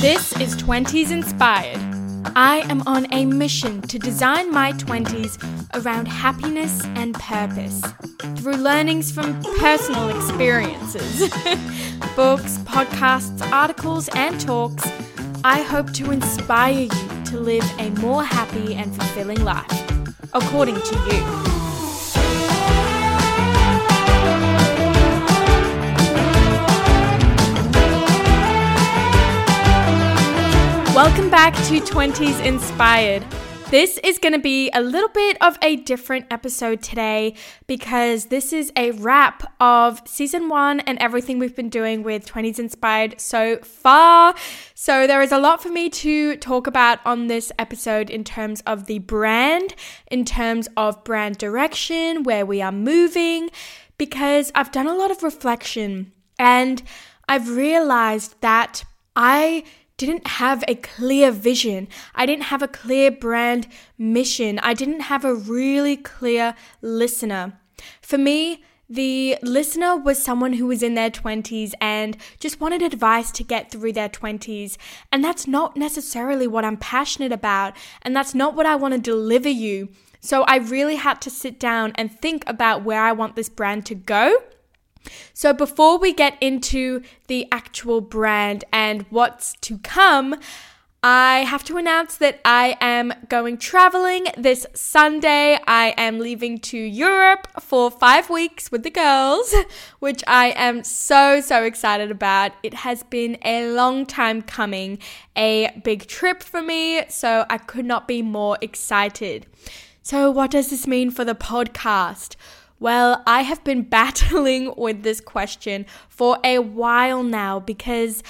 This is 20s Inspired. I am on a mission to design my 20s around happiness and purpose through learnings from personal experiences, books, podcasts, articles, and talks. I hope to inspire you to live a more happy and fulfilling life, according to you. Welcome back to 20s Inspired. This is going to be a little bit of a different episode today because this is a wrap of season one and everything we've been doing with 20s Inspired so far. So, there is a lot for me to talk about on this episode in terms of the brand, in terms of brand direction, where we are moving, because I've done a lot of reflection and I've realized that I didn't have a clear vision. I didn't have a clear brand mission. I didn't have a really clear listener. For me, the listener was someone who was in their 20s and just wanted advice to get through their 20s. And that's not necessarily what I'm passionate about. And that's not what I want to deliver you. So I really had to sit down and think about where I want this brand to go so, before we get into the actual brand and what's to come, I have to announce that I am going traveling this Sunday. I am leaving to Europe for five weeks with the girls, which I am so, so excited about. It has been a long time coming, a big trip for me, so I could not be more excited. So, what does this mean for the podcast? Well, I have been battling with this question for a while now because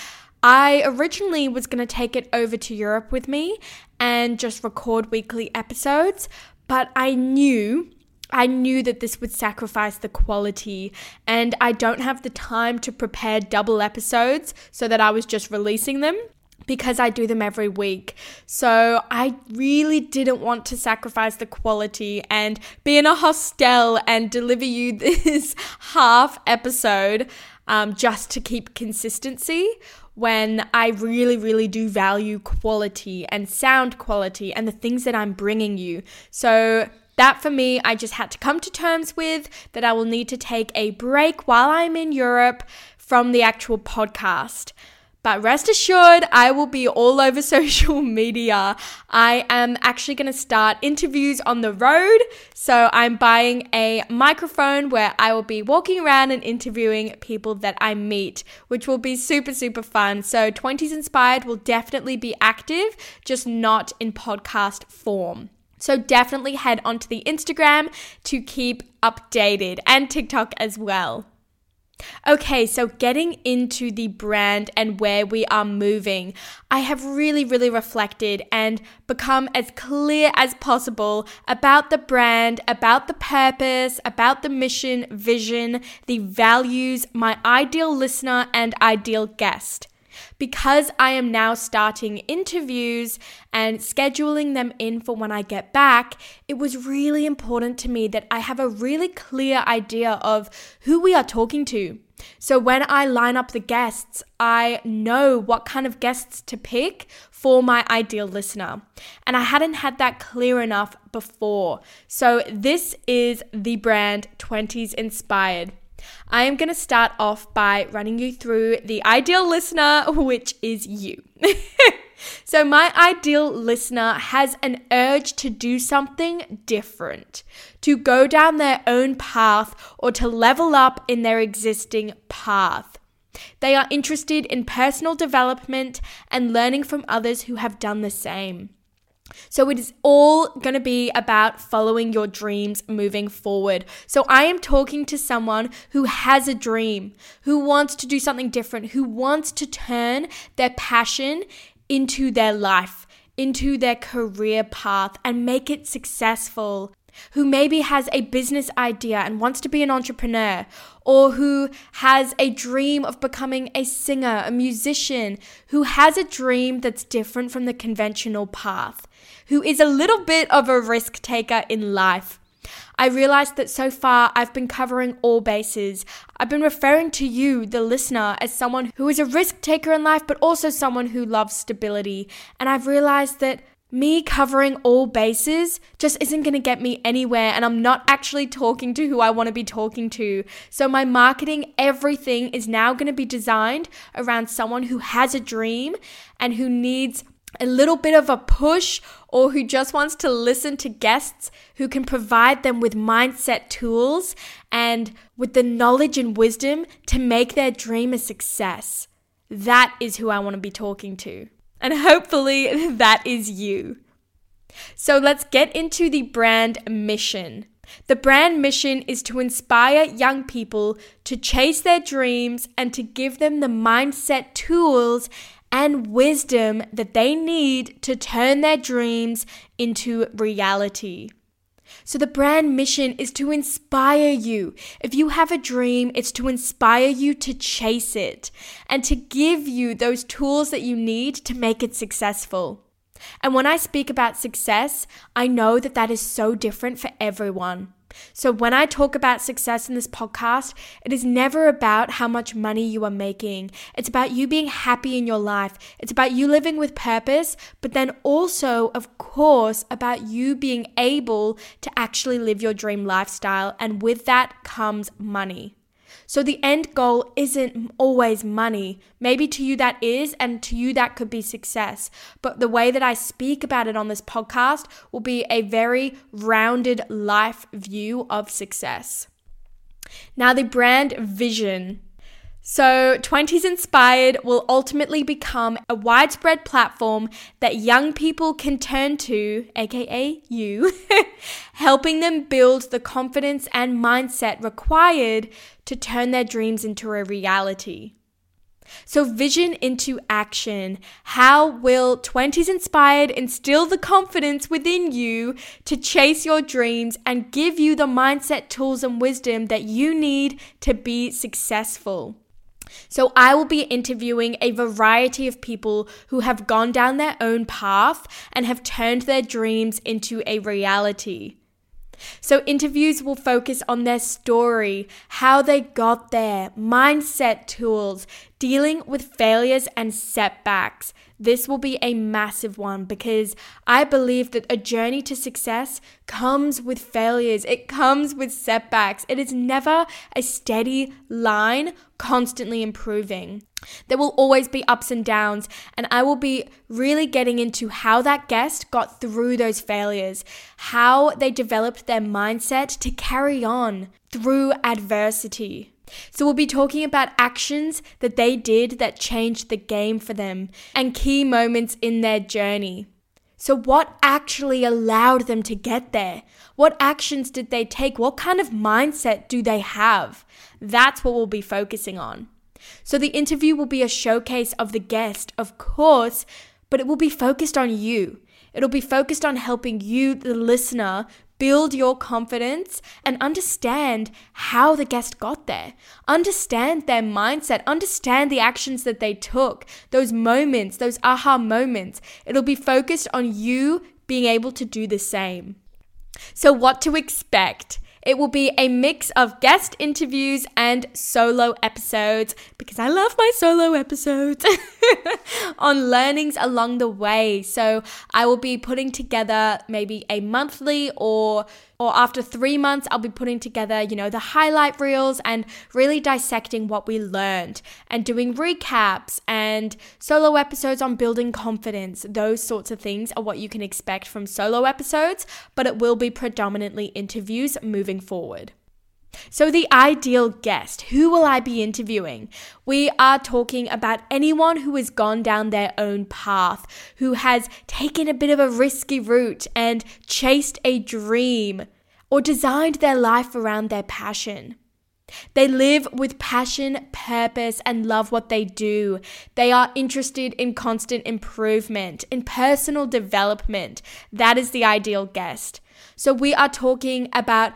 I originally was going to take it over to Europe with me and just record weekly episodes, but I knew I knew that this would sacrifice the quality, and I don't have the time to prepare double episodes so that I was just releasing them because I do them every week. So I really didn't want to sacrifice the quality and be in a hostel and deliver you this half episode um, just to keep consistency when I really, really do value quality and sound quality and the things that I'm bringing you. So that for me, I just had to come to terms with that I will need to take a break while I'm in Europe from the actual podcast. But rest assured, I will be all over social media. I am actually going to start interviews on the road. So I'm buying a microphone where I will be walking around and interviewing people that I meet, which will be super, super fun. So 20s Inspired will definitely be active, just not in podcast form. So definitely head onto the Instagram to keep updated and TikTok as well. Okay, so getting into the brand and where we are moving, I have really, really reflected and become as clear as possible about the brand, about the purpose, about the mission, vision, the values, my ideal listener, and ideal guest. Because I am now starting interviews and scheduling them in for when I get back, it was really important to me that I have a really clear idea of who we are talking to. So when I line up the guests, I know what kind of guests to pick for my ideal listener. And I hadn't had that clear enough before. So this is the brand 20s Inspired. I am going to start off by running you through the ideal listener, which is you. so, my ideal listener has an urge to do something different, to go down their own path, or to level up in their existing path. They are interested in personal development and learning from others who have done the same. So it is all going to be about following your dreams moving forward. So I am talking to someone who has a dream, who wants to do something different, who wants to turn their passion into their life, into their career path and make it successful who maybe has a business idea and wants to be an entrepreneur, or who has a dream of becoming a singer, a musician, who has a dream that's different from the conventional path who is a little bit of a risk taker in life. I realized that so far I've been covering all bases. I've been referring to you, the listener, as someone who is a risk taker in life, but also someone who loves stability. And I've realized that me covering all bases just isn't going to get me anywhere and I'm not actually talking to who I want to be talking to. So my marketing, everything is now going to be designed around someone who has a dream and who needs a little bit of a push or who just wants to listen to guests who can provide them with mindset tools and with the knowledge and wisdom to make their dream a success. That is who I want to be talking to. And hopefully that is you. So let's get into the brand mission. The brand mission is to inspire young people to chase their dreams and to give them the mindset tools and wisdom that they need to turn their dreams into reality. So, the brand mission is to inspire you. If you have a dream, it's to inspire you to chase it and to give you those tools that you need to make it successful. And when I speak about success, I know that that is so different for everyone. So, when I talk about success in this podcast, it is never about how much money you are making. It's about you being happy in your life. It's about you living with purpose, but then also, of course, about you being able to actually live your dream lifestyle. And with that comes money. So the end goal isn't always money. Maybe to you that is, and to you that could be success. But the way that I speak about it on this podcast will be a very rounded life view of success. Now, the brand vision. So, 20s Inspired will ultimately become a widespread platform that young people can turn to, aka you, helping them build the confidence and mindset required to turn their dreams into a reality. So, vision into action. How will 20s Inspired instill the confidence within you to chase your dreams and give you the mindset, tools, and wisdom that you need to be successful? So, I will be interviewing a variety of people who have gone down their own path and have turned their dreams into a reality. So, interviews will focus on their story, how they got there, mindset tools, dealing with failures and setbacks. This will be a massive one because I believe that a journey to success comes with failures, it comes with setbacks. It is never a steady line, constantly improving. There will always be ups and downs, and I will be really getting into how that guest got through those failures, how they developed their mindset to carry on through adversity. So, we'll be talking about actions that they did that changed the game for them and key moments in their journey. So, what actually allowed them to get there? What actions did they take? What kind of mindset do they have? That's what we'll be focusing on. So, the interview will be a showcase of the guest, of course, but it will be focused on you. It'll be focused on helping you, the listener, build your confidence and understand how the guest got there. Understand their mindset, understand the actions that they took, those moments, those aha moments. It'll be focused on you being able to do the same. So, what to expect? It will be a mix of guest interviews and solo episodes because I love my solo episodes on learnings along the way. So I will be putting together maybe a monthly or or after three months, I'll be putting together, you know, the highlight reels and really dissecting what we learned and doing recaps and solo episodes on building confidence. Those sorts of things are what you can expect from solo episodes, but it will be predominantly interviews moving forward. So, the ideal guest, who will I be interviewing? We are talking about anyone who has gone down their own path, who has taken a bit of a risky route and chased a dream or designed their life around their passion. They live with passion, purpose, and love what they do. They are interested in constant improvement, in personal development. That is the ideal guest. So, we are talking about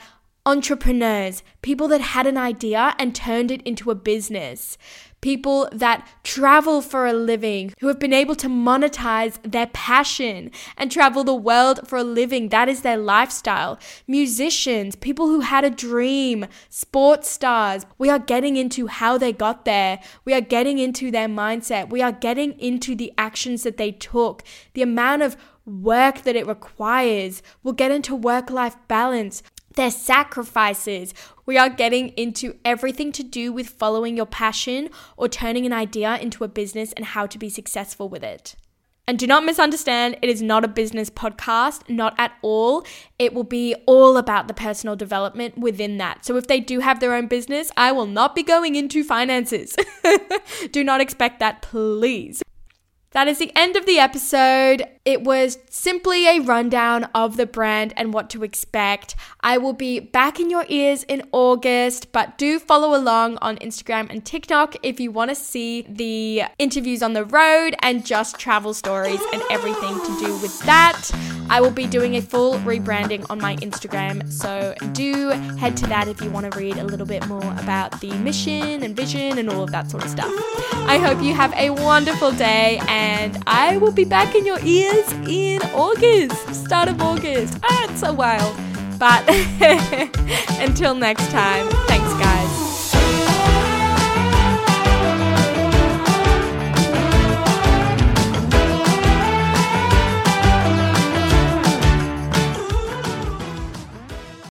entrepreneurs, people that had an idea and turned it into a business, people that travel for a living, who have been able to monetize their passion and travel the world for a living. That is their lifestyle. Musicians, people who had a dream, sports stars. We are getting into how they got there. We are getting into their mindset. We are getting into the actions that they took, the amount of work that it requires. We'll get into work life balance their sacrifices. We are getting into everything to do with following your passion or turning an idea into a business and how to be successful with it. And do not misunderstand, it is not a business podcast, not at all. It will be all about the personal development within that. So if they do have their own business, I will not be going into finances. do not expect that, please. That is the end of the episode. It was simply a rundown of the brand and what to expect. I will be back in your ears in August, but do follow along on Instagram and TikTok if you want to see the interviews on the road and just travel stories and everything to do with that. I will be doing a full rebranding on my Instagram, so do head to that if you want to read a little bit more about the mission and vision and all of that sort of stuff. I hope you have a wonderful day, and I will be back in your ears in August, start of August. Ah, it's a wild. But until next time.